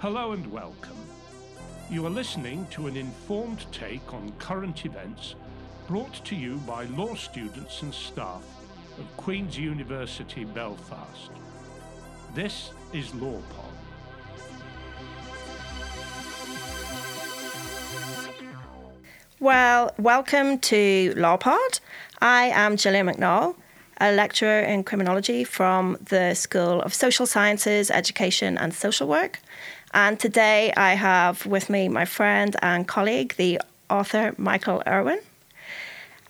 Hello and welcome. You are listening to an informed take on current events brought to you by law students and staff of Queen's University Belfast. This is LawPod. Well, welcome to LawPod. I am Gillian McNaull, a lecturer in criminology from the School of Social Sciences, Education and Social Work. And today I have with me my friend and colleague, the author Michael Irwin.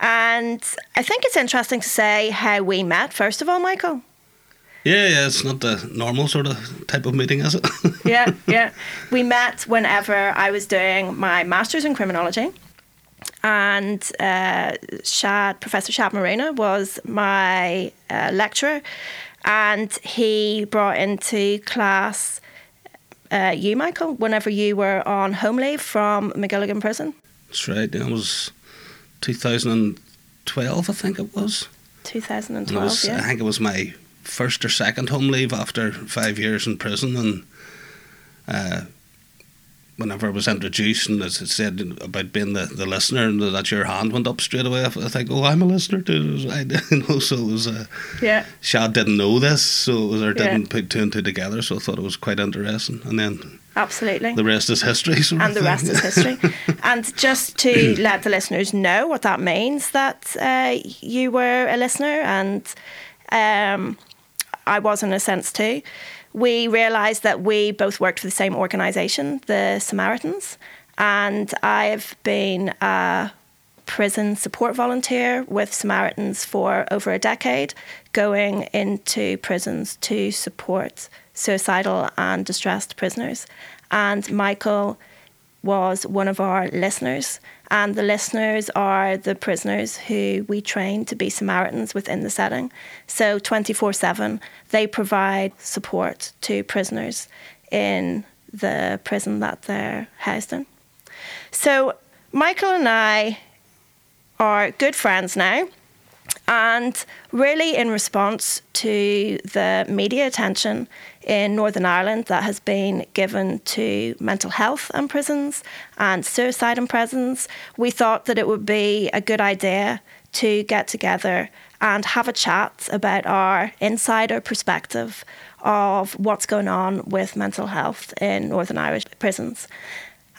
And I think it's interesting to say how we met, first of all, Michael. Yeah, yeah, it's not the normal sort of type of meeting, is it? yeah, yeah. We met whenever I was doing my master's in criminology and uh, Shadd, Professor Shadd Maruna was my uh, lecturer, and he brought into class uh, you, Michael, whenever you were on home leave from Magilligan Prison. That's right. It was 2012, I think it was. 2012, was, yeah. I think it was my first or second home leave after five years in prison, and uh, whenever I was introduced and as it said about being the, the listener and that your hand went up straight away, I think, oh, I'm a listener too. I, you know, so it was, uh, yeah. Shadd didn't know this, so it was, or didn't yeah. put two and two together, so I thought it was quite interesting. And then Absolutely. The rest is history. and the rest is history. and just to let the listeners know what that means, that uh, you were a listener and um, I was in a sense too we realised that we both worked for the same organisation, the Samaritans, and I've been a prison support volunteer with Samaritans for over a decade, going into prisons to support suicidal and distressed prisoners. And Michael was one of our listeners and the listeners are the prisoners who we train to be Samaritans within the setting. So 24 7, they provide support to prisoners in the prison that they're housed in. So Michael and I are good friends now. And really, in response to the media attention in Northern Ireland that has been given to mental health in prisons and suicide in prisons, we thought that it would be a good idea to get together and have a chat about our insider perspective of what's going on with mental health in Northern Irish prisons.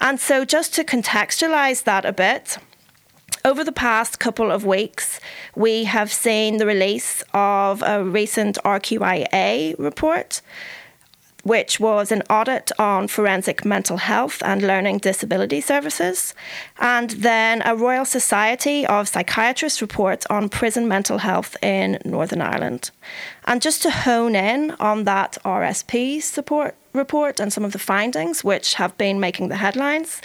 And so, just to contextualise that a bit, over the past couple of weeks, we have seen the release of a recent RQIA report, which was an audit on forensic mental health and learning disability services, and then a Royal Society of Psychiatrists report on prison mental health in Northern Ireland. And just to hone in on that RSP support report and some of the findings which have been making the headlines,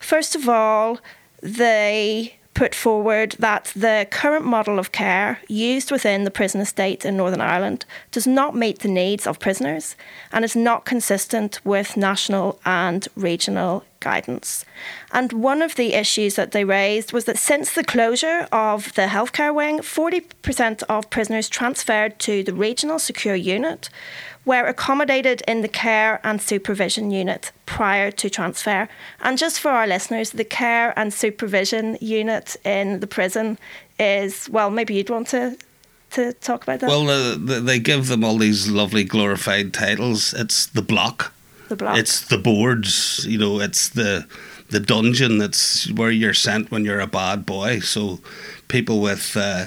first of all, they put forward that the current model of care used within the prison estate in Northern Ireland does not meet the needs of prisoners and is not consistent with national and regional guidance. And one of the issues that they raised was that since the closure of the healthcare wing, 40% of prisoners transferred to the regional secure unit were accommodated in the care and supervision unit prior to transfer. And just for our listeners, the care and supervision unit in the prison is, well, maybe you'd want to to talk about that? Well, uh, they give them all these lovely glorified titles. It's the block. The block. It's the boards. You know, it's the the dungeon. That's where you're sent when you're a bad boy. So people with uh,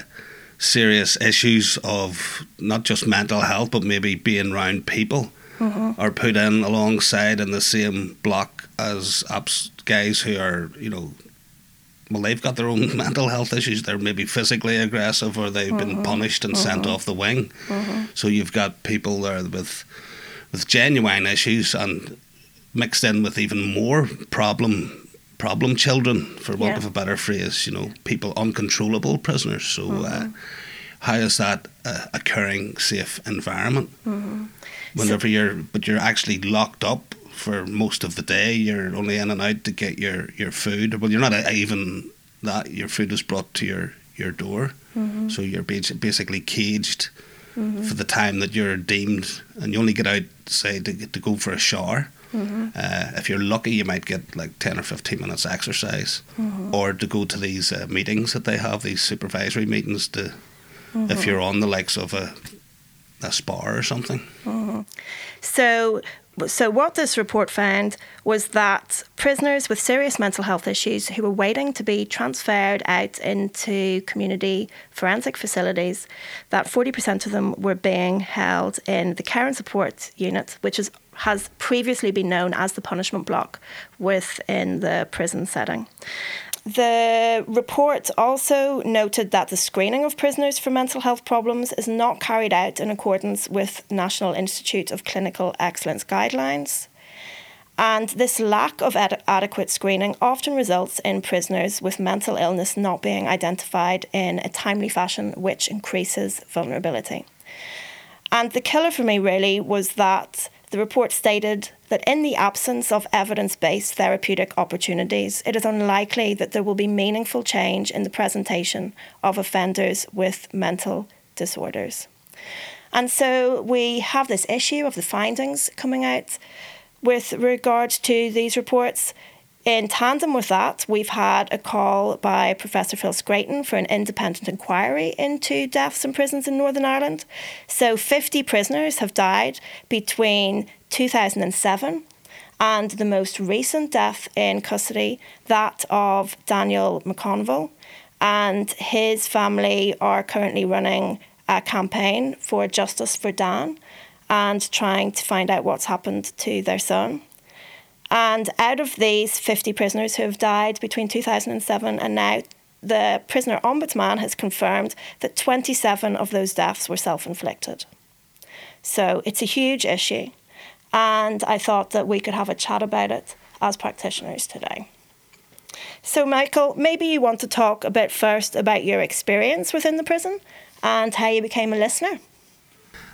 serious issues of not just mental health, but maybe being around people mm-hmm. are put in alongside in the same block as apps guys who are, you know, well, they've got their own mental health issues. They're maybe physically aggressive or they've mm-hmm. been punished and mm-hmm. sent off the wing. Mm-hmm. So you've got people there with with genuine issues and mixed in with even more problem problem children, for want yeah. of a better phrase, you know, people uncontrollable prisoners. So, uh, mm-hmm. uh, how is that uh, occurring safe environment? Mm-hmm. Whenever so, you're, but you're actually locked up for most of the day. You're only in and out to get your, your food. Well, you're not even that. Your food is brought to your your door, mm-hmm. so you're basically caged. Mm-hmm. For the time that you're deemed, and you only get out, say, to, to go for a shower, Uh, if you're lucky, you might get like 10 or 15 minutes exercise or to go to these uh, meetings that they have, these supervisory meetings to, if you're on the likes of a, a SPAR or something. So, so what this report found was that prisoners with serious mental health issues who were waiting to be transferred out into community forensic facilities, that 40% of them were being held in the care and support unit, which is, has previously been known as the punishment block within the prison setting. The report also noted that the screening of prisoners for mental health problems is not carried out in accordance with National Institute of Clinical Excellence guidelines. And this lack of ad- adequate screening often results in prisoners with mental illness not being identified in a timely fashion, which increases vulnerability. And the killer for me really was that the report stated that in the absence of evidence based therapeutic opportunities, it is unlikely that there will be meaningful change in the presentation of offenders with mental disorders. And so we have this issue of the findings coming out with regard to these reports. In tandem with that, we've had a call by Professor Phil Scraton for an independent inquiry into deaths in prisons in Northern Ireland. So, 50 prisoners have died between 2007 and the most recent death in custody, that of Daniel McConville. And his family are currently running a campaign for justice for Dan and trying to find out what's happened to their son. And out of these 50 prisoners who have died between 2007 and now, the prisoner ombudsman has confirmed that 27 of those deaths were self inflicted. So it's a huge issue. And I thought that we could have a chat about it as practitioners today. So, Michael, maybe you want to talk a bit first about your experience within the prison and how you became a listener.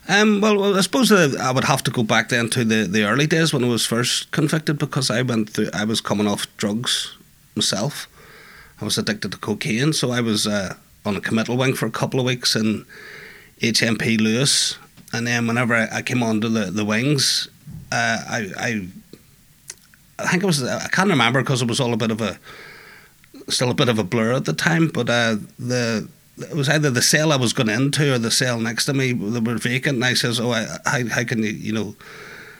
Um, well, well, I suppose I would have to go back then to the, the early days when I was first convicted because I went through. I was coming off drugs myself. I was addicted to cocaine, so I was uh, on a committal wing for a couple of weeks in HMP Lewes, and then whenever I, I came onto the the wings, uh, I, I I think it was I can't remember because it was all a bit of a still a bit of a blur at the time, but uh, the it was either the cell I was going into or the cell next to me that were vacant. And I says, "Oh, I, how, how can you you know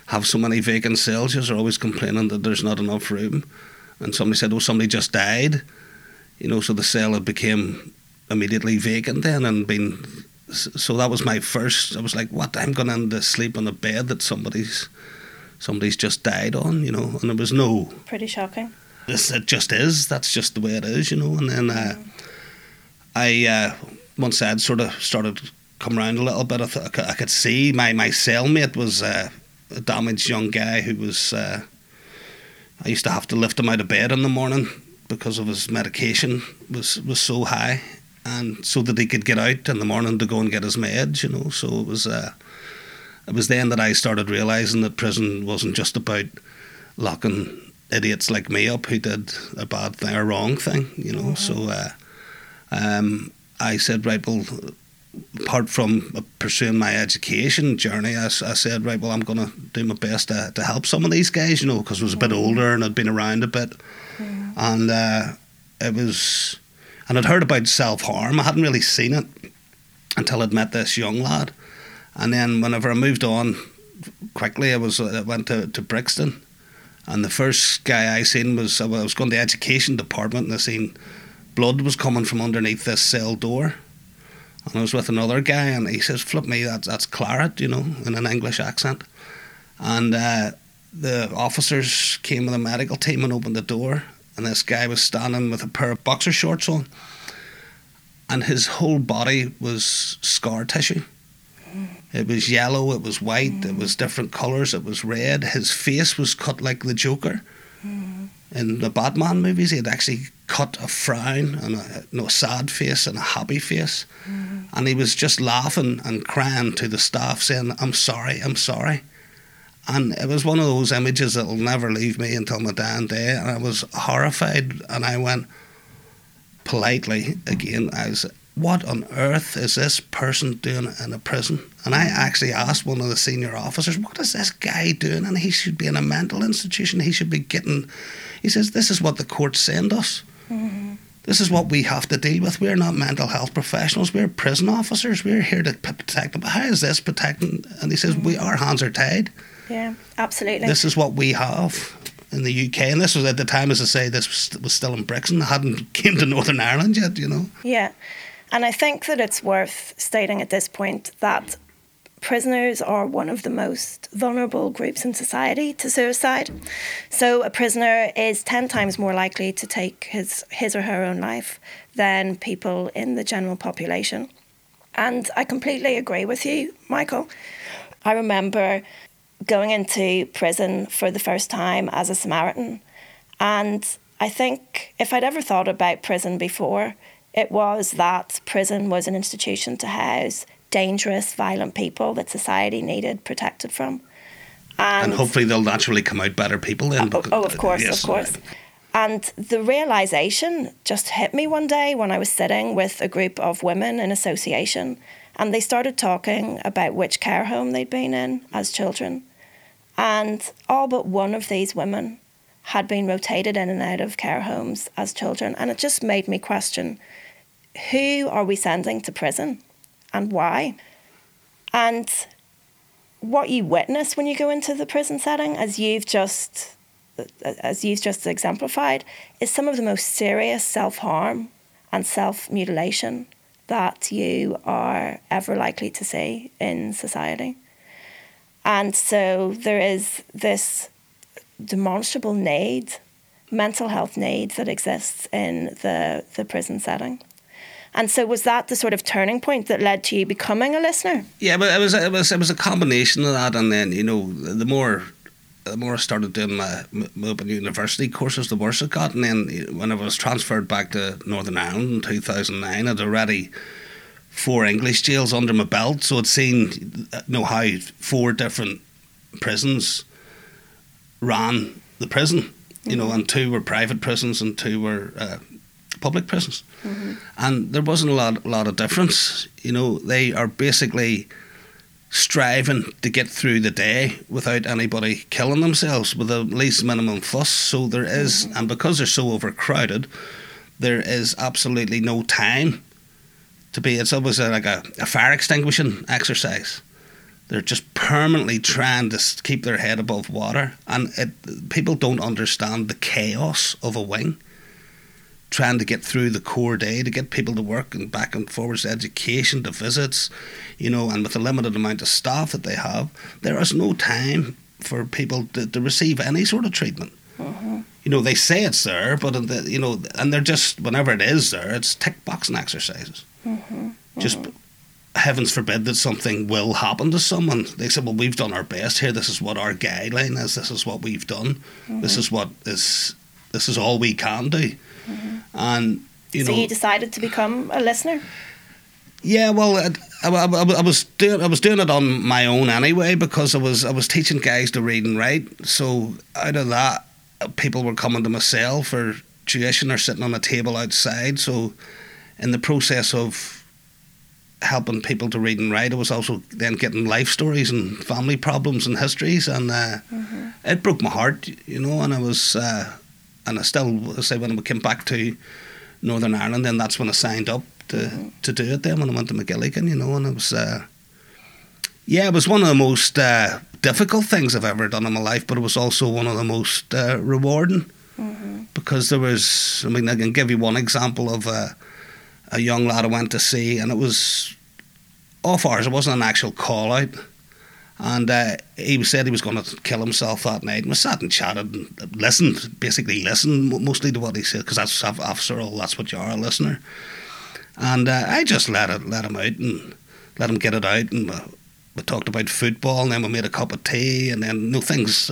have so many vacant cells? You're always complaining that there's not enough room." And somebody said, "Oh, somebody just died," you know. So the cell had became immediately vacant then and been. So that was my first. I was like, "What? I'm going to sleep on a bed that somebody's somebody's just died on," you know. And there was no. Pretty shocking. This it just is. That's just the way it is, you know. And then. Uh, I uh, once I'd sort of started come around a little bit, I, th- I could see my my cellmate was uh, a damaged young guy who was. Uh, I used to have to lift him out of bed in the morning because of his medication was was so high, and so that he could get out in the morning to go and get his meds. You know, so it was. Uh, it was then that I started realizing that prison wasn't just about locking idiots like me up who did a bad thing or wrong thing. You know, mm-hmm. so. Um, I said, right, well, apart from pursuing my education journey, I, I said, right, well, I'm going to do my best to, to help some of these guys, you know, because I was a bit older and I'd been around a bit. Mm. And uh, it was, and I'd heard about self harm. I hadn't really seen it until I'd met this young lad. And then whenever I moved on quickly, I was I went to, to Brixton. And the first guy I seen was I was going to the education department and I seen blood was coming from underneath this cell door. And I was with another guy, and he says, "Flip me, that's that's claret," you know, in an English accent. And uh, the officers came with a medical team and opened the door, and this guy was standing with a pair of boxer shorts on, and his whole body was scar tissue. It was yellow, it was white, it was different colours, it was red. His face was cut like the Joker. In the Batman movies, he had actually cut a frown and a you know, sad face and a happy face. Mm-hmm. And he was just laughing and crying to the staff, saying, I'm sorry, I'm sorry. And it was one of those images that will never leave me until my dying day. And I was horrified. And I went politely again, I was what on earth is this person doing in a prison? And I actually asked one of the senior officers, what is this guy doing? And he should be in a mental institution. He should be getting. He says, this is what the courts send us. Mm-hmm. This is what we have to deal with. We're not mental health professionals. We're prison officers. We're here to protect them. How is this protecting? And he says, mm-hmm. we our hands are tied. Yeah, absolutely. This is what we have in the UK, and this was at the time, as I say, this was, was still in Brixton. hadn't came to Northern Ireland yet, you know. Yeah, and I think that it's worth stating at this point that prisoners are one of the most vulnerable groups in society to suicide. So a prisoner is 10 times more likely to take his, his or her own life than people in the general population. And I completely agree with you, Michael. I remember going into prison for the first time as a Samaritan. And I think if I'd ever thought about prison before, it was that prison was an institution to house dangerous, violent people that society needed protected from. And, and hopefully they'll naturally come out better people then. Oh, oh, oh of course, yes, of course. Right. And the realization just hit me one day when I was sitting with a group of women in association and they started talking about which care home they'd been in as children. And all but one of these women had been rotated in and out of care homes as children. And it just made me question who are we sending to prison and why? And what you witness when you go into the prison setting, as you've just as you've just exemplified, is some of the most serious self harm and self mutilation that you are ever likely to see in society. And so there is this demonstrable need, mental health need that exists in the, the prison setting. And so, was that the sort of turning point that led to you becoming a listener? Yeah, but it was it was it was a combination of that, and then you know the more the more I started doing my, my open university courses, the worse it got. And then when I was transferred back to Northern Ireland in 2009, I'd already four English jails under my belt. So I'd seen you know how four different prisons ran the prison, you know, and two were private prisons and two were uh, public prisons, mm-hmm. and there wasn't a lot, a lot of difference. You know, they are basically striving to get through the day without anybody killing themselves with the least minimum fuss. So there is, mm-hmm. and because they're so overcrowded, there is absolutely no time to be. It's almost like a, a fire extinguishing exercise. They're just permanently trying to keep their head above water, and it, people don't understand the chaos of a wing trying to get through the core day to get people to work and back and forwards to education to visits, you know, and with the limited amount of staff that they have, there is no time for people to, to receive any sort of treatment. Uh-huh. You know, they say it's there, but the, you know, and they're just whenever it is there, it's tick boxing exercises. Uh-huh. Uh-huh. Just heavens forbid that something will happen to someone. They said, "Well, we've done our best here. This is what our guideline is. This is what we've done. This is what is this is all we can do." Mm-hmm. And you so know, you decided to become a listener. Yeah, well, I, I, I, was doing I was doing it on my own anyway because I was I was teaching guys to read and write. So out of that, people were coming to my cell for tuition or sitting on a table outside. So in the process of helping people to read and write, I was also then getting life stories and family problems and histories, and uh, mm-hmm. it broke my heart, you know. And I was uh, and I still I say when we came back to Northern Ireland, then that's when I signed up to mm-hmm. to do it. Then when I went to Magilligan, you know, and it was uh, yeah, it was one of the most uh, difficult things I've ever done in my life, but it was also one of the most uh, rewarding mm-hmm. because there was. I mean, I can give you one example of a, a young lad I went to see, and it was off hours. It wasn't an actual call out and uh, he said he was going to kill himself that night. And we sat and chatted and listened, basically listened mostly to what he said, because that's after all, that's what you are, a listener. And uh, I just let it, let him out and let him get it out. And we, we, talked about football, and then we made a cup of tea, and then you know, things.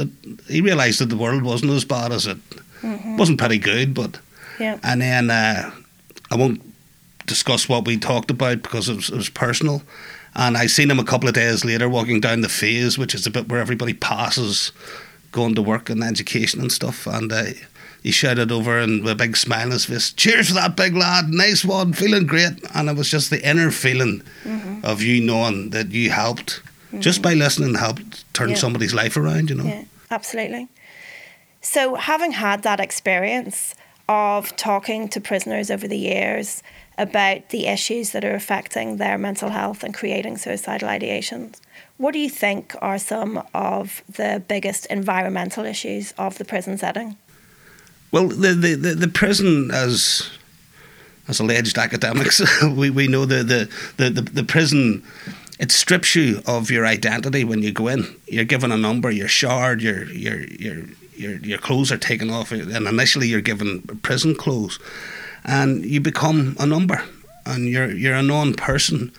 he realised that the world wasn't as bad as it mm-hmm. wasn't pretty good, but. Yeah. And then uh, I won't discuss what we talked about because it was, it was personal. And I seen him a couple of days later walking down the Fays, which is a bit where everybody passes going to work and education and stuff. And uh, he shouted over and with a big smile on his face, "Cheers for that big lad! Nice one, feeling great." And it was just the inner feeling Mm-hmm. of you knowing that you helped just by listening, helped turn Yeah. somebody's life around. You know. Yeah, absolutely. So, having had that experience of talking to prisoners over the years about the issues that are affecting their mental health and creating suicidal ideations, what do you think are some of the biggest environmental issues of the prison setting? Well, the the, the, the prison as as alleged academics, we, we know the, the, the, the, prison it strips you of your identity when you go in. You're given a number, you're showered, your your your your your clothes are taken off, and initially you're given prison clothes, and you become a number, and you're you're a known person.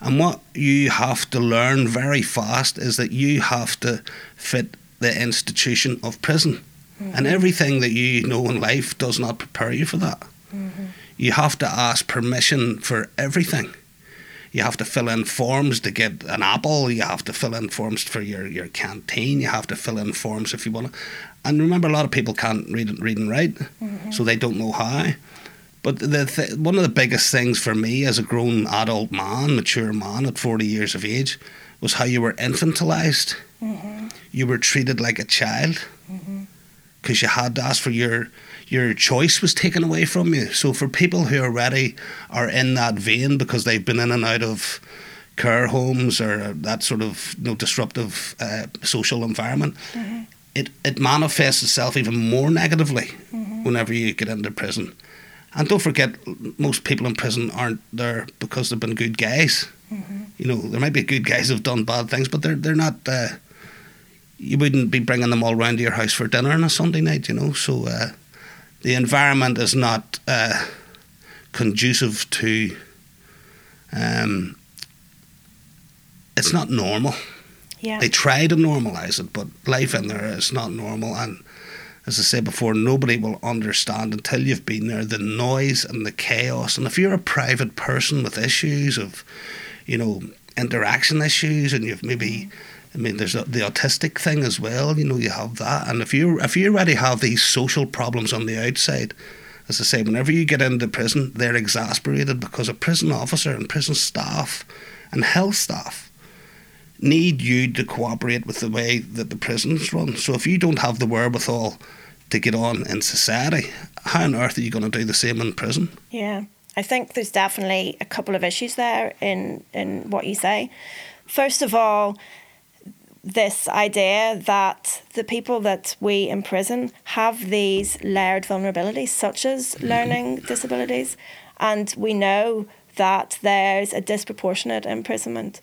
And what you have to learn very fast is that you have to fit the institution of prison. Mm-hmm. And everything that you know in life does not prepare you for that. Mm-hmm. You have to ask permission for everything. You have to fill in forms to get an apple. You have to fill in forms for your, your canteen. You have to fill in forms if you want to. And remember, a lot of people can't read, read and write, mm-hmm. so they don't know how. But the th- one of the biggest things for me as a grown adult man, mature man at 40 years of age, was how you were infantilized. Mm-hmm. You were treated like a child mm-hmm. because you had to ask for your your choice was taken away from you. So for people who already are in that vein because they've been in and out of care homes or that sort of you know, disruptive uh, social environment, mm-hmm. it, it manifests itself even more negatively whenever you get into prison. And don't forget, most people in prison aren't there because they've been good guys. You know, there might be good guys who've done bad things, but they're they're not. Uh, you wouldn't be bringing them all round to your house for dinner on a Sunday night, you know. So uh, the environment is not uh, conducive to. Um, it's not normal. Yeah. They try to normalise it, but life in there is not normal. And as I said before, nobody will understand until you've been there the noise and the chaos. And if you're a private person with issues of, you know, interaction issues, and you've maybe, I mean, there's the autistic thing as well. You know, you have that. And if you if you already have these social problems on the outside, as I say, whenever you get into prison, they're exasperated because a prison officer and prison staff and health staff need you to cooperate with the way that the prisons run. So if you don't have the wherewithal to get on in society, how on earth are you going to do the same in prison? Yeah, I think there's definitely a couple of issues there in in what you say. First of all, this idea that the people that we imprison have these layered vulnerabilities, such as mm-hmm. learning disabilities, and we know that there's a disproportionate imprisonment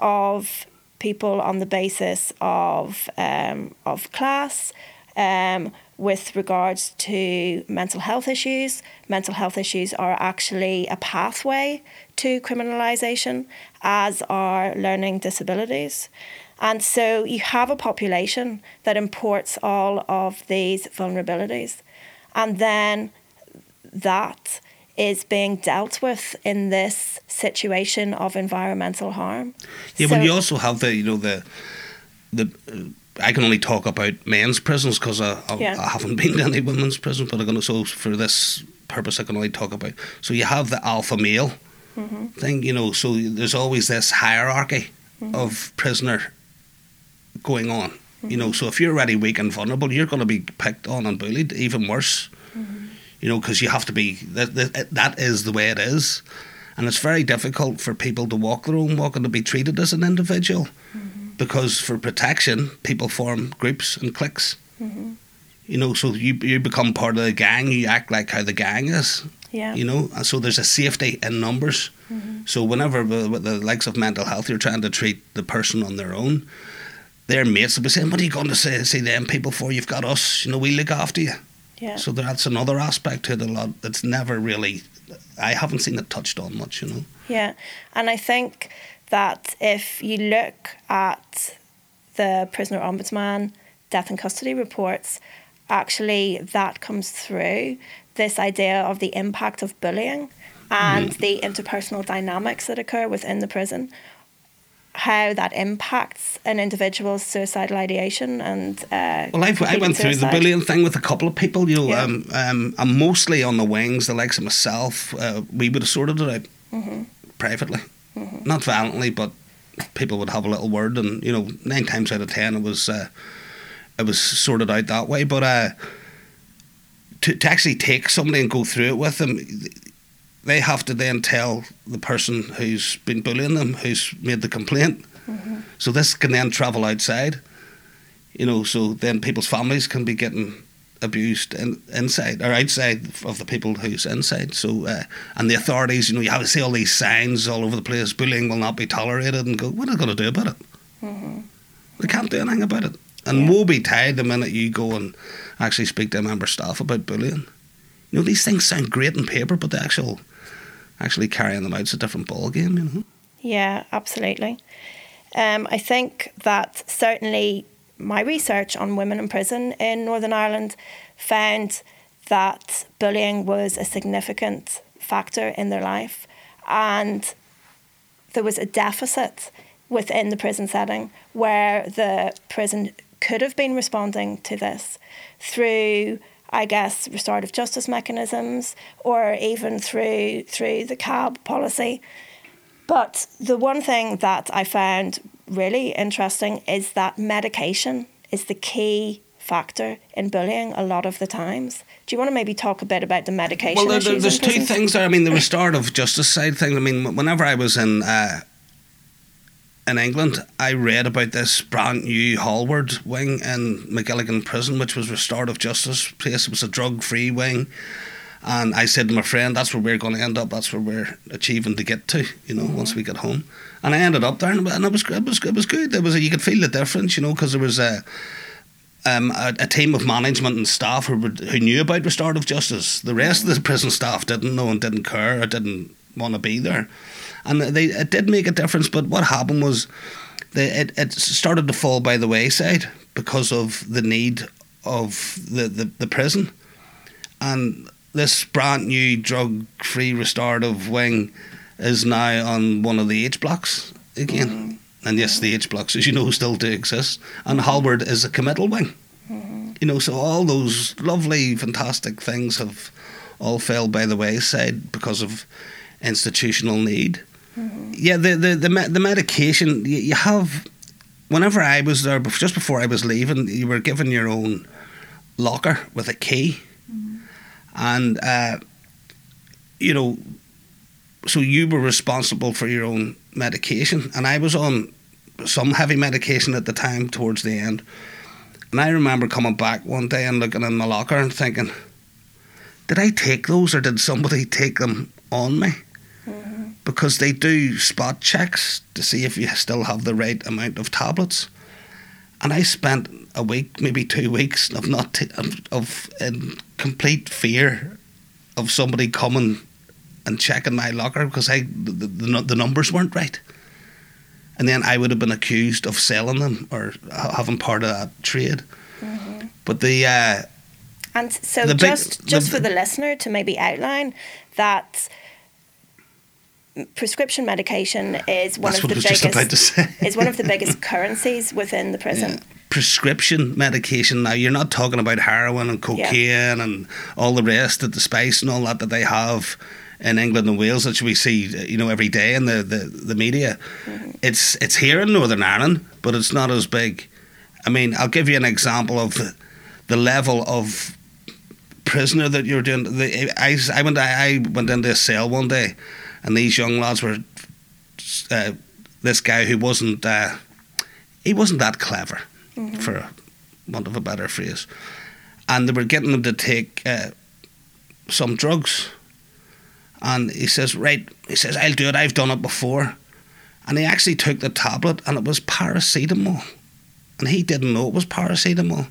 of people on the basis of um, of class, um, with regards to mental health issues. Mental health issues are actually a pathway to criminalisation, as are learning disabilities. And so you have a population that imports all of these vulnerabilities. And then that is being dealt with in this situation of environmental harm. Yeah, but So- you also have the you know the the. Uh, I can only talk about men's prisons because I, I, Yeah. I haven't been to any women's prison, but I'm going to so for this purpose I can only talk about. So you have the alpha male Mm-hmm. thing, you know. So there's always this hierarchy Mm-hmm. of prisoner going on. You know, so if you're already weak and vulnerable, you're going to be picked on and bullied, even worse. Mm-hmm. You know, because you have to be. That, that is the way it is, and it's very difficult for people to walk their own walk and to be treated as an individual, mm-hmm. because for protection, people form groups and cliques. Mm-hmm. You know, so you you become part of the gang. You act like how the gang is. Yeah. You know, and so there's a safety in numbers. Mm-hmm. So whenever the, with the likes of mental health, you're trying to treat the person on their own. Their mates will be saying, "What are you going to say, see them people for? You've got us. You know, we look after you." Yeah. So that's another aspect to it. A lot that's never really, I haven't seen it touched on much. You know. Yeah, and I think that if you look at the prisoner ombudsman death in custody reports, actually that comes through this idea of the impact of bullying and hmm. the interpersonal dynamics that occur within the prison. How that impacts an individual's suicidal ideation and uh, well I've, i went through the bullying thing with a couple of people you know yeah. um, um, I'm mostly on the wings the likes of myself uh, we would have sorted it out mm-hmm. privately mm-hmm. not violently but people would have a little word and you know nine times out of ten it was uh, it was sorted out that way but uh, to, to actually take somebody and go through it with them they have to then tell the person who's been bullying them, who's made the complaint. Mm-hmm. So this can then travel outside, you know. So then people's families can be getting abused in, inside or outside of the people who's inside. So uh, and the authorities, you know, you have to see all these signs all over the place. Bullying will not be tolerated, and go, what are they going to do about it? Mm-hmm. They can't do anything about it. And yeah. woe be tied the minute you go and actually speak to a member staff about bullying. You know, these things sound great on paper, but the actual actually carrying them out is a different ball game, you know. Yeah, absolutely. Um, I think that certainly my research on women in prison in Northern Ireland found that bullying was a significant factor in their life, and there was a deficit within the prison setting where the prison could have been responding to this through I guess, restorative justice mechanisms or even through through the CAB policy. But the one thing that I found really interesting is that medication is the key factor in bullying a lot of the times. Do you want to maybe talk a bit about the medication? Well, there, there's two things there. I mean, the restorative justice side thing. I mean, whenever I was in uh, in England, I read about this brand new Hallward wing in Magilligan Prison, which was restorative justice place. It was a drug free wing. And I said to my friend, that's where we're going to end up. That's where we're achieving to get to, you know, mm-hmm. once we get home. And I ended up there, and it was it was it was good. It was a, you could feel the difference, you know, because there was a, um, a, a team of management and staff who who knew about restorative justice. The rest of the prison staff didn't know and didn't care or didn't want to be there and they it did make a difference. But what happened was, they, it it started to fall by the wayside because of the need of the, the, the prison, and this brand new drug free restorative wing is now on one of the H blocks again. Mm-hmm. And yes, the H blocks, as you know, still do exist. And Hallward is a committal wing. Mm-hmm. You know, so all those lovely, fantastic things have all fell by the wayside because of institutional need. Mm-hmm. Yeah, the the the, me- the medication you, you, have. Whenever I was there, just before I was leaving, you were given your own locker with a key, mm-hmm. and uh, you know, so you were responsible for your own medication, and I was on some heavy medication at the time towards the end. And I remember coming back one day and looking in my locker and thinking, did I take those or did somebody take them on me? Because they do spot checks to see if you still have the right amount of tablets. And I spent a week, maybe two weeks, of not t- of, in complete fear of somebody coming and checking my locker because I the, the, the numbers weren't right. And then I would have been accused of selling them or having part of that trade. Mm-hmm. But the uh, and so the just big, just the, for the listener to maybe outline that prescription medication is one That's of the biggest is one of the biggest currencies within the prison. Yeah. Prescription medication. Now you're not talking about heroin and cocaine yeah. and all the rest of the spice and all that that they have in England and Wales that we see you know every day in the the, the media. Mm-hmm. It's it's here in Northern Ireland, but it's not as big. I mean, I'll give you an example of the, the level of prisoner that you're doing. The, I, I went I, I went into a cell one day and these young lads were uh, this guy who wasn't uh, he wasn't that clever, mm-hmm. for want of a better phrase, and they were getting them to take uh, some drugs, and he says, right, he says, I'll do it. I've done it before, and he actually took the tablet, and it was paracetamol, and he didn't know it was paracetamol,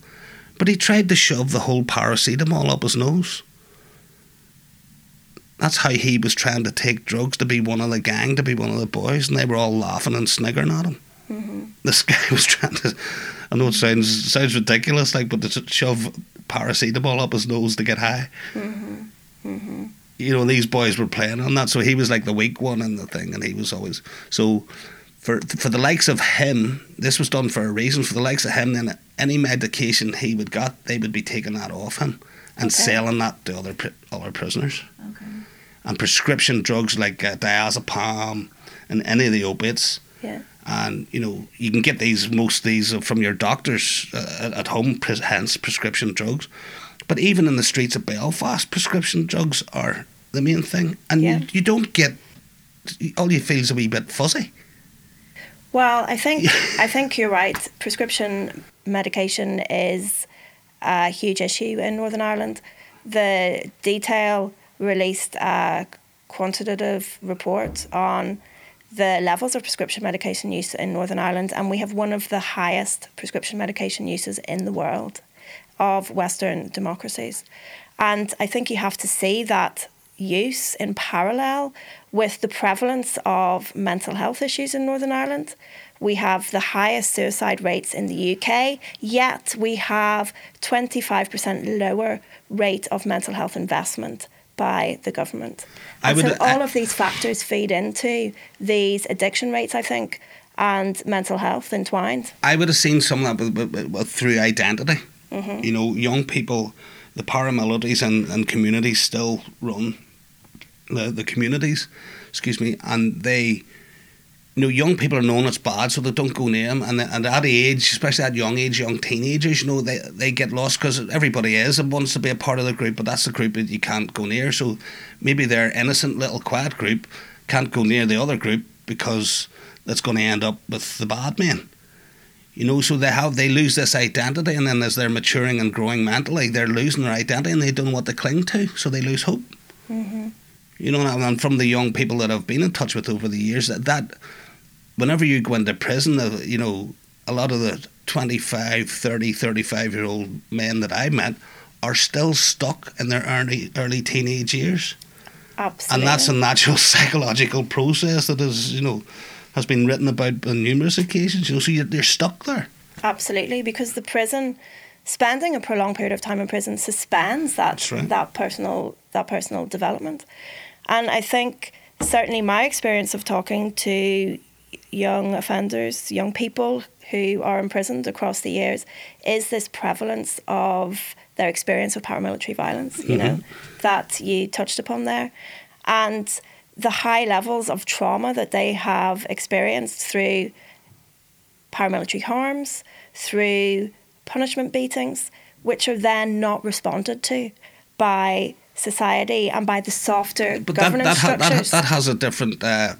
but he tried to shove the whole paracetamol up his nose. That's how he was trying to take drugs to be one of the gang, to be one of the boys, and they were all laughing and sniggering at him. Mm-hmm. This guy was trying to. I know it sounds sounds ridiculous, like, but to shove paracetamol up his nose to get high. Mm-hmm. Mm-hmm. You know, these boys were playing on that, so he was like the weak one in the thing, and he was always so. for for the likes of him, this was done for a reason. For the likes of him, then any medication he would got, they would be taking that off him and Okay. selling that to other other prisoners. Okay. And prescription drugs like uh, diazepam and any of the opiates. Yeah. And you know you can get these most of these from your doctors uh, at- at home, hence prescription drugs. But even in the streets of Belfast, prescription drugs are the main thing, and Yeah. you, you don't get. All you feel is a wee bit fuzzy. Well, I think I think you're right. Prescription medication is a huge issue in Northern Ireland. The detail released a quantitative report on the levels of prescription medication use in Northern Ireland, and we have one of the highest prescription medication uses in the world of Western democracies. And I think you have to see that use in parallel with the prevalence of mental health issues in Northern Ireland. We have the highest suicide rates in the UK, yet we have 25% lower rate of mental health investment by the government. Would- so all I- of these factors feed into these addiction rates, I think, and mental health entwined. I would have seen some of that with, with, with, with- through identity. Mm-hmm. You know, young people, the paramilitaries and, and communities still run the, the communities, excuse me, and they, you know, young people are known as bad, so they don't go near them. And, and at age, especially at young age, young teenagers, you know, they, they get lost because everybody is and wants to be a part of the group, but that's the group that you can't go near. So maybe their innocent little quiet group can't go near the other group because that's going to end up with the bad men. You know, so they have they lose this identity, and then as they're maturing and growing mentally, they're losing their identity, and they don't know what to cling to, so they lose hope. hmm You know, and and from the young people that I've been in touch with over the years, that, that whenever you go into prison, uh, you know, a lot of the 25, 30, 35 year old men that I met are still stuck in their early early teenage years. Absolutely. And that's a natural psychological process that is, you know, has been written about on numerous occasions. You know, so you're, you're stuck there. Absolutely, because the prison spending a prolonged period of time in prison suspends that right. that personal that personal development. And I think certainly my experience of talking to young offenders, young people who are imprisoned across the years, is this prevalence of their experience of paramilitary violence, you know, that you touched upon there. And the high levels of trauma that they have experienced through paramilitary harms, through punishment beatings, which are then not responded to by society and by the softer But that governance that, ha- that, ha- structures. that has a different uh,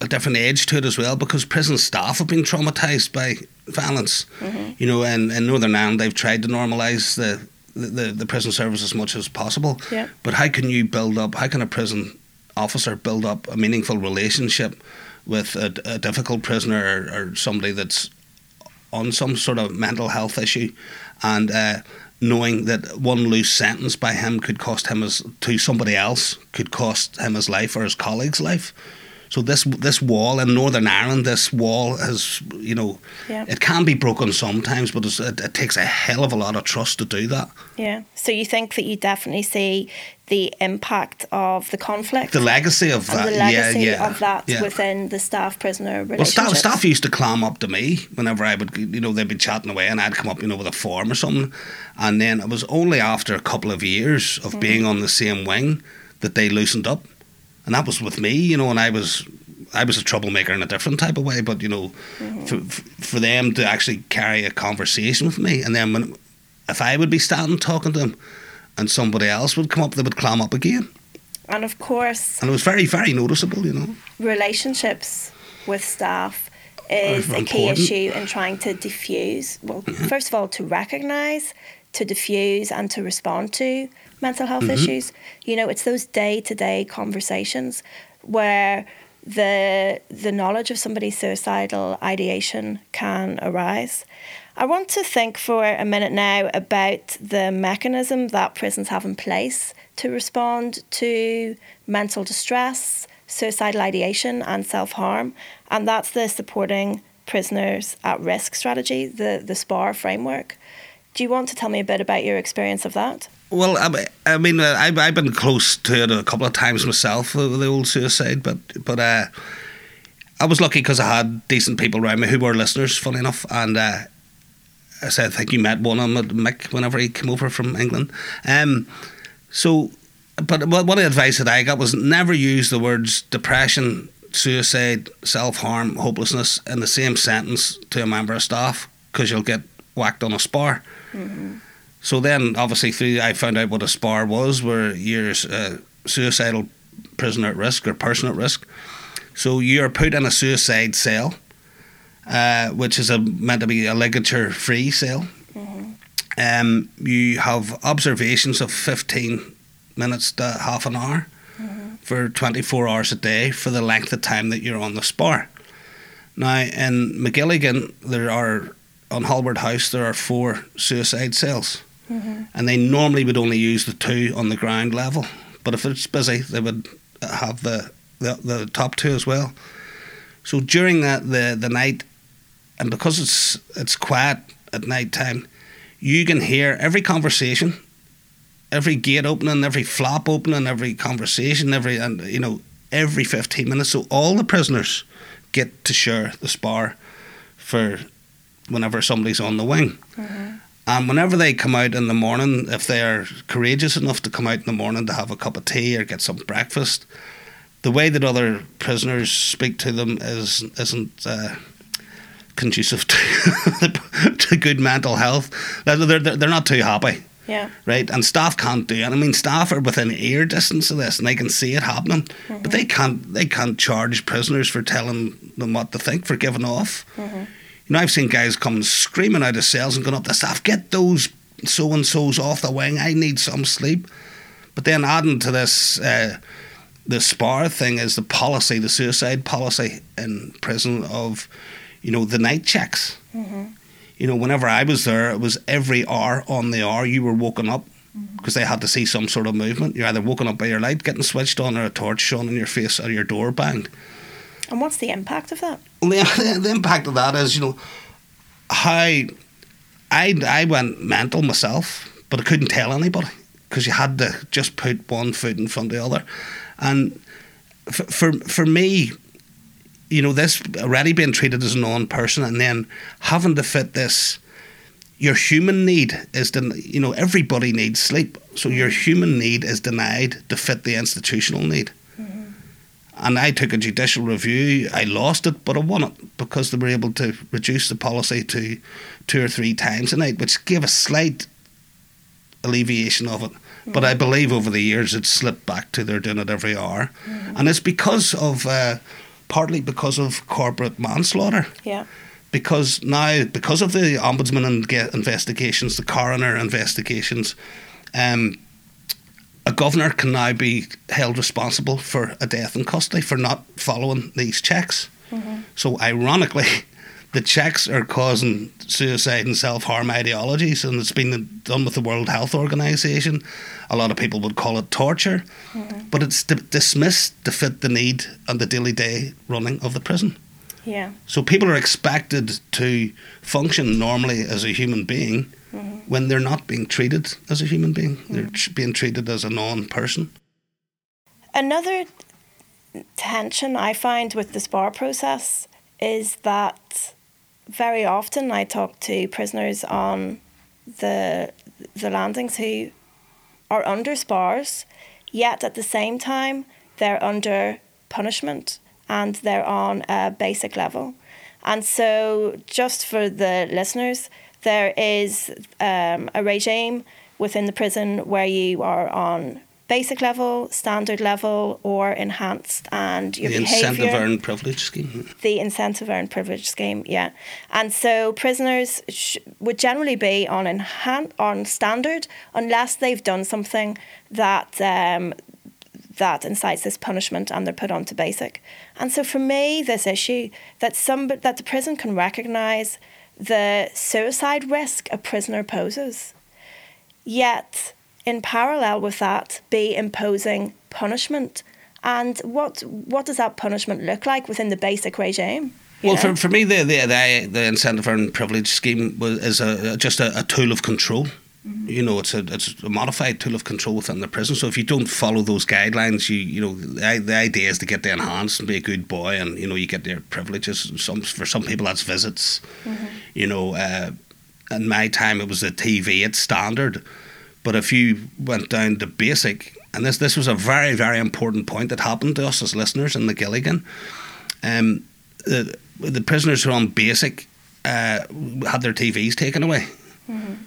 a different edge to it as well because prison staff have been traumatized by violence. Mm-hmm. You know, in, in Northern Ireland, they've tried to normalise the, the, the prison service as much as possible. Yeah. But how can you build up? How can a prison officer build up a meaningful relationship with a, a difficult prisoner or, or somebody that's on some sort of mental health issue, and uh, knowing that one loose sentence by him could cost him as to somebody else could cost him his life or his colleague's life. So this this wall in Northern Ireland, this wall has you know, Yeah. it can be broken sometimes, but it's, it, it takes a hell of a lot of trust to do that. yeah. So you think that you definitely see the impact of the conflict The legacy of that, the legacy yeah, yeah, of that yeah. within the staff prisoner Well, staff, staff used to climb up to me whenever I would, you know, they'd be chatting away and I'd come up, you know, with a form or something. And then it was only after a couple of years of mm-hmm. being on the same wing that they loosened up. And that was with me, you know, and I was. I was a troublemaker in a different type of way, but you know, mm-hmm. for, for them to actually carry a conversation with me, and then when if I would be standing talking to them, and somebody else would come up, they would climb up again, and of course, and it was very, very noticeable, you know. relationships with staff is a key issue in trying to diffuse. Well, mm-hmm. first of all, to recognise, to diffuse, and to respond to mental health mm-hmm. issues. You know, it's those day to day conversations where the the knowledge of somebody's suicidal ideation can arise. I want to think for a minute now about the mechanism that prisons have in place to respond to mental distress, suicidal ideation, and self harm, and that's the supporting prisoners at risk strategy, the the SPAR framework. Do you want to tell me a bit about your experience of that? Well, I, mean- uh, I've, been close to it a couple of times myself, uh, the old suicide, but but uh, I was lucky because I had decent people around me who were listeners, funny enough, and uh, I said I think you met one of them, Mick, whenever he came over from England. Um, so, but one of the advice that I got was never use the words depression, suicide, self harm, hopelessness in the same sentence to a member of staff because you'll get whacked on a SPAR. Mm-hmm. So then, obviously, through I found out what a SPAR was, where you're a suicidal prisoner at risk or person at risk. So you're put in a suicide cell, uh, which is a, meant to be a ligature-free cell. Mm-hmm. Um, you have observations of 15 minutes to half an hour mm-hmm. for 24 hours a day for the length of time that you're on the SPAR. Now, in Magilligan, there are, on Hallward House, there are four suicide cells. Mm-hmm. And they normally would only use the two on the ground level. But if it's busy, they would have the the, the top two as well. So during that the the night, and because it's it's quiet at night time, you can hear every conversation, every gate opening, every flap opening, every conversation, every and you know every fifteen minutes. So all the prisoners get to share the SPAR for whenever somebody's on the wing. Mm-hmm. And whenever they come out in the morning, if they're courageous enough to come out in the morning to have a cup of tea or get some breakfast, the way that other prisoners speak to them is isn't uh, conducive to, to good mental health. They're, they're, they're not too happy. Yeah. Right. And staff can't do it. I mean, staff are within ear distance of this, and they can see it happening, mm-hmm. but they can't. They can't charge prisoners for telling them what to think for giving off. Mm-hmm. You know, I've seen guys come screaming out of cells and going up the staff, "Get those so and so's off the wing. I need some sleep." But then adding to this. Uh, the SPAR thing is the policy, the suicide policy in prison of, you know, the night checks. Mm-hmm. You know, whenever I was there, it was every hour on the hour you were woken up because mm-hmm. they had to see some sort of movement. You're either woken up by your light getting switched on or a torch shone in your face or your door banged. And what's the impact of that? The, the impact of that is, you know, how I, I went mental myself, but I couldn't tell anybody because you had to just put one foot in front of the other. And for, for, me, you know, this already being treated as a non person and then having to fit this, your human need is, den- you know, everybody needs sleep. So your human need is denied to fit the institutional need. And I took a judicial review. I lost it, but I won it because they were able to reduce the policy to two or three times a night, which gave a slight alleviation of it. But I believe over the years it's slipped back to they're doing it every hour. Mm-hmm. And it's because of, uh, partly because of corporate manslaughter. Yeah. Because now, because of the ombudsman investigations, the coroner investigations, um, a governor can now be held responsible for a death in custody for not following these checks. Mm-hmm. So, ironically, the checks are causing suicide and self harm ideologies, and it's been done with the World Health Organization. A lot of people would call it torture, mm-hmm. but it's d- dismissed to fit the need and the daily day running of the prison. Yeah. So people are expected to function normally as a human being mm-hmm. when they're not being treated as a human being. Mm-hmm. They're being treated as a non person. Another tension I find with the SPAR process is that very often I talk to prisoners on the the landings who are under SPARs, yet at the same time they're under punishment and they're on a basic level. And so, just for the listeners, there is um, a regime within the prison where you are on basic level, standard level, or enhanced, and your the behavior. incentive earned privilege scheme. The incentive earned privilege scheme, yeah, and so prisoners sh- would generally be on enhan- on standard unless they've done something that. Um, that incites this punishment and they're put onto basic. And so for me, this issue that some that the prison can recognise the suicide risk a prisoner poses, yet in parallel with that, be imposing punishment. And what what does that punishment look like within the basic regime? Well, for, for me, the, the the the incentive and privilege scheme was is a, just a, a tool of control. You know, it's a it's a modified tool of control within the prison. So if you don't follow those guidelines, you you know the, the idea is to get the enhanced and be a good boy, and you know you get their privileges. Some for some people that's visits. You know, uh, in my time it was a TV at standard, but if you went down to basic, and this this was a very very important point that happened to us as listeners in Magilligan. Um, the the prisoners who are on basic uh, had their TVs taken away.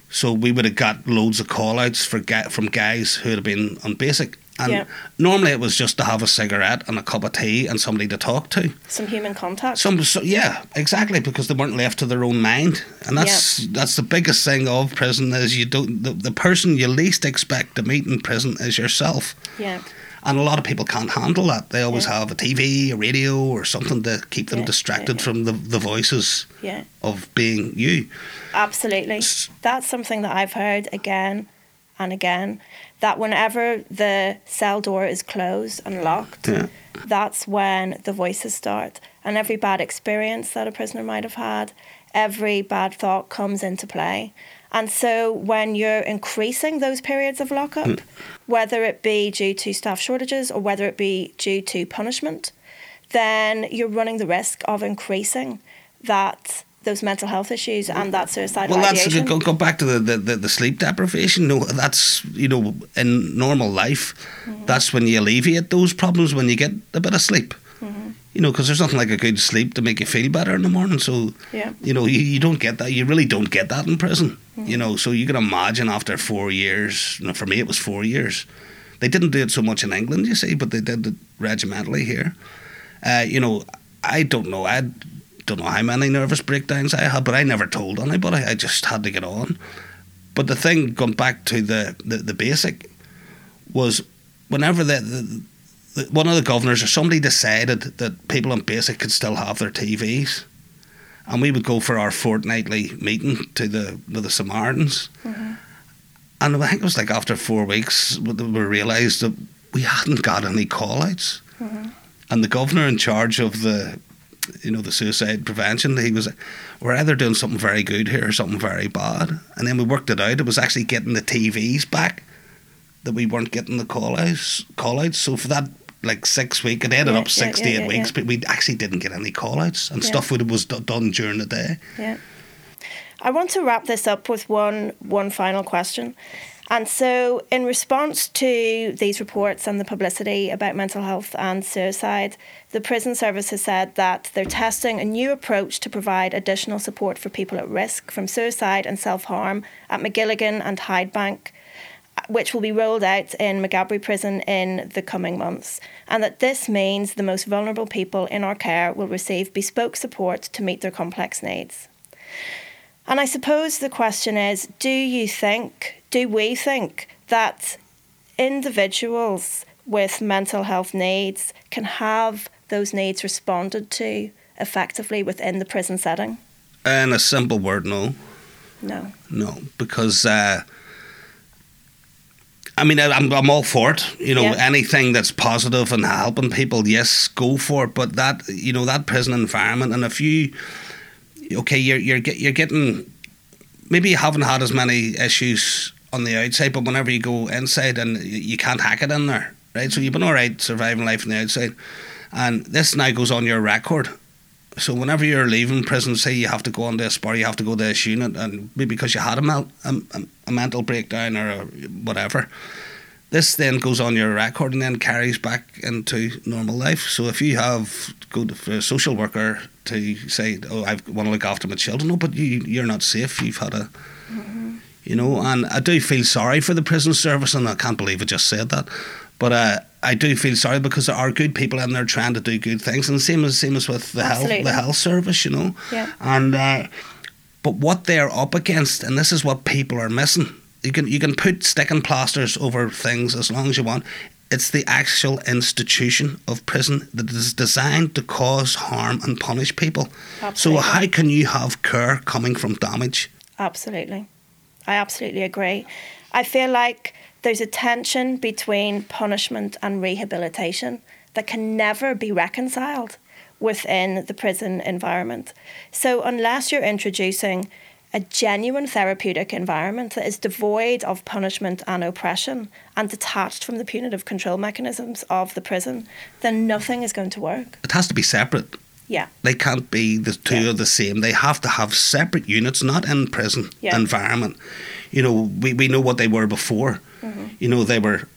So we would have got loads of call outs for from guys who had been on basic. And Yeah. normally it was just to have a cigarette and a cup of tea and somebody to talk to. Some human contact. Some, so, yeah, exactly, because they weren't left to their own mind, and that's that's the biggest thing of prison is you don't the, the person you least expect to meet in prison is yourself, yeah. And a lot of people can't handle that. They always Yeah. have a TV, a radio, or something to keep them Yeah, distracted yeah. from the the voices of being you. Absolutely. That's something that I've heard again and again that whenever the cell door is closed and locked, that's when the voices start. And every bad experience that a prisoner might have had, every bad thought comes into play. And so when you're increasing those periods of lockup, whether it be due to staff shortages or whether it be due to punishment, then you're running the risk of increasing that those mental health issues and that suicidal Well, that's ideation. go, go back to the, the, the, the sleep deprivation. No, that's you know in normal life, Mm-hmm. that's when you alleviate those problems when you get a bit of sleep. You know, because there's nothing like a good sleep to make you feel better in the morning. So Yeah. you know you, you don't get that. You really don't get that in prison. Mm-hmm. You know, so you can imagine after four years. You know, for me, it was four years. They didn't do it so much in England, you see, but they did it regimentally here. Uh, you know, I don't know. I don't know how many nervous breakdowns I had, but I never told anybody. I just had to get on. But the thing, going back to the, the, the basic, was whenever the, the one of the governors or somebody decided that people on basic could still have their TVs, and we would go for our fortnightly meeting to the to the Samaritans. Mm-hmm. And I think it was like after four weeks, we we realised that we hadn't got any call outs. Mm-hmm. And the governor in charge of the, you know, the suicide prevention, he was, we're either doing something very good here or something very bad. And then we worked it out. It was actually getting the TVs back that we weren't getting the call outs. Call outs. So for that like six week, it ended Yeah, up six yeah, to eight weeks, but we actually didn't get any call outs. And stuff would was do- done during the day. Yeah. I want to wrap this up with one one final question. And so, in response to these reports and the publicity about mental health and suicide, the prison service has said that they're testing a new approach to provide additional support for people at risk from suicide and self harm at Magilligan and Hydebank, which will be rolled out in Maghaberry Prison in the coming months. And that this means the most vulnerable people in our care will receive bespoke support to meet their complex needs. And I suppose the question is do you think, do we think that individuals with mental health needs can have those needs responded to effectively within the prison setting? And a simple word, no. No. No, because uh, I mean, I'm I'm all for it. You know, Yeah. anything that's positive and helping people, yes, go for it. But that you know that prison environment, and if you okay, you're you're you're getting maybe you haven't had as many issues on the outside, but whenever you go inside and you can't hack it in there, right? So you've been all right surviving life on the outside, and this now goes on your record. So whenever you're leaving prison, say you have to go on this bar, you have to go to this unit, and maybe because you had a, mel- a, a, mental breakdown or a, whatever, this then goes on your record and then carries back into normal life. So if you have go to a social worker to say, "Oh, I want to look after my children," no, but you you're not safe. You've had a, you know, and I do feel sorry for the prison service, and I can't believe I just said that, but uh, I do feel sorry because there are good people in there trying to do good things, and the same as same as with the health the health service, you know, Yeah. and. Uh, but what they're up against, and this is what people are missing. You can you can put sticking plasters over things as long as you want. It's the actual institution of prison that is designed to cause harm and punish people. Absolutely. So how can you have care coming from damage? Absolutely. I absolutely agree. I feel like there's a tension between punishment and rehabilitation that can never be reconciled within the prison environment. So, unless you're introducing a genuine therapeutic environment that is devoid of punishment and oppression and detached from the punitive control mechanisms of the prison, then nothing is going to work. It has to be separate. Yeah. They can't be the two Yeah. are the same. They have to have separate units, not in prison Yeah. environment. You know, we, we know what they were before. Mm-hmm. You know, they were,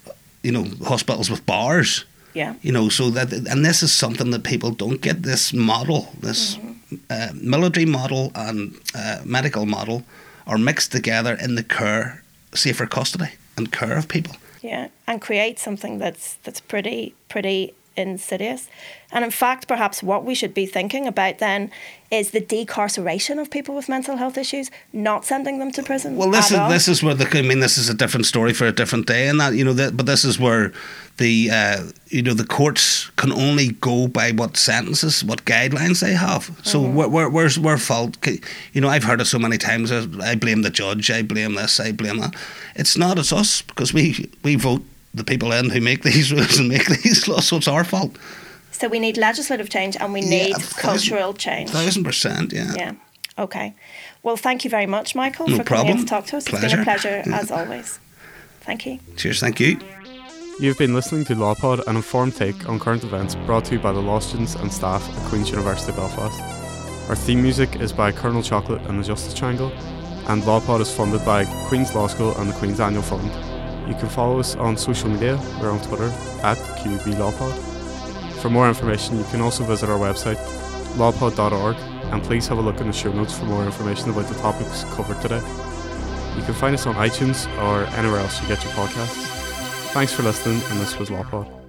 you know, hospitals with bars. Yeah. You know, so that and this is something that people don't get. This model, this Mm-hmm. uh, military model and uh, medical model, are mixed together in the care, safer custody and care of people. Yeah, and create something that's that's pretty pretty insidious. And in fact, perhaps what we should be thinking about then is the decarceration of people with mental health issues, not sending them to prison. Well, this is all. this is where the I mean this is a different story for a different day, and that you know that but this is where the uh, you know the courts can only go by what sentences, what guidelines they have. So Mm-hmm. where, where, where's where fault? You know, I've heard it so many times. uh, I blame the judge. I blame this. I blame that. It's not. It's us because we we vote the people in who make these rules and make these laws. So it's our fault. So we need legislative change and we need a thousand- cultural change. Thousand percent. Yeah. Yeah. Okay. Well, thank you very much, Michael, No for coming in problem. to talk to us. It's been a Pleasure. pleasure as always. Thank you. Cheers. Thank you. You've been listening to LawPod, an informed take on current events brought to you by the law students and staff at Queen's University Belfast. Our theme music is by Colonel Chocolate and the Justice Triangle, and LawPod is funded by Queen's Law School and the Queen's Annual Fund. You can follow us on social media. We're on Twitter at QB LawPod. For more information, you can also visit our website, lawpod.org, and please have a look in the show notes for more information about the topics covered today. You can find us on iTunes or anywhere else you get your podcasts. Thanks for listening, and this was LawPod.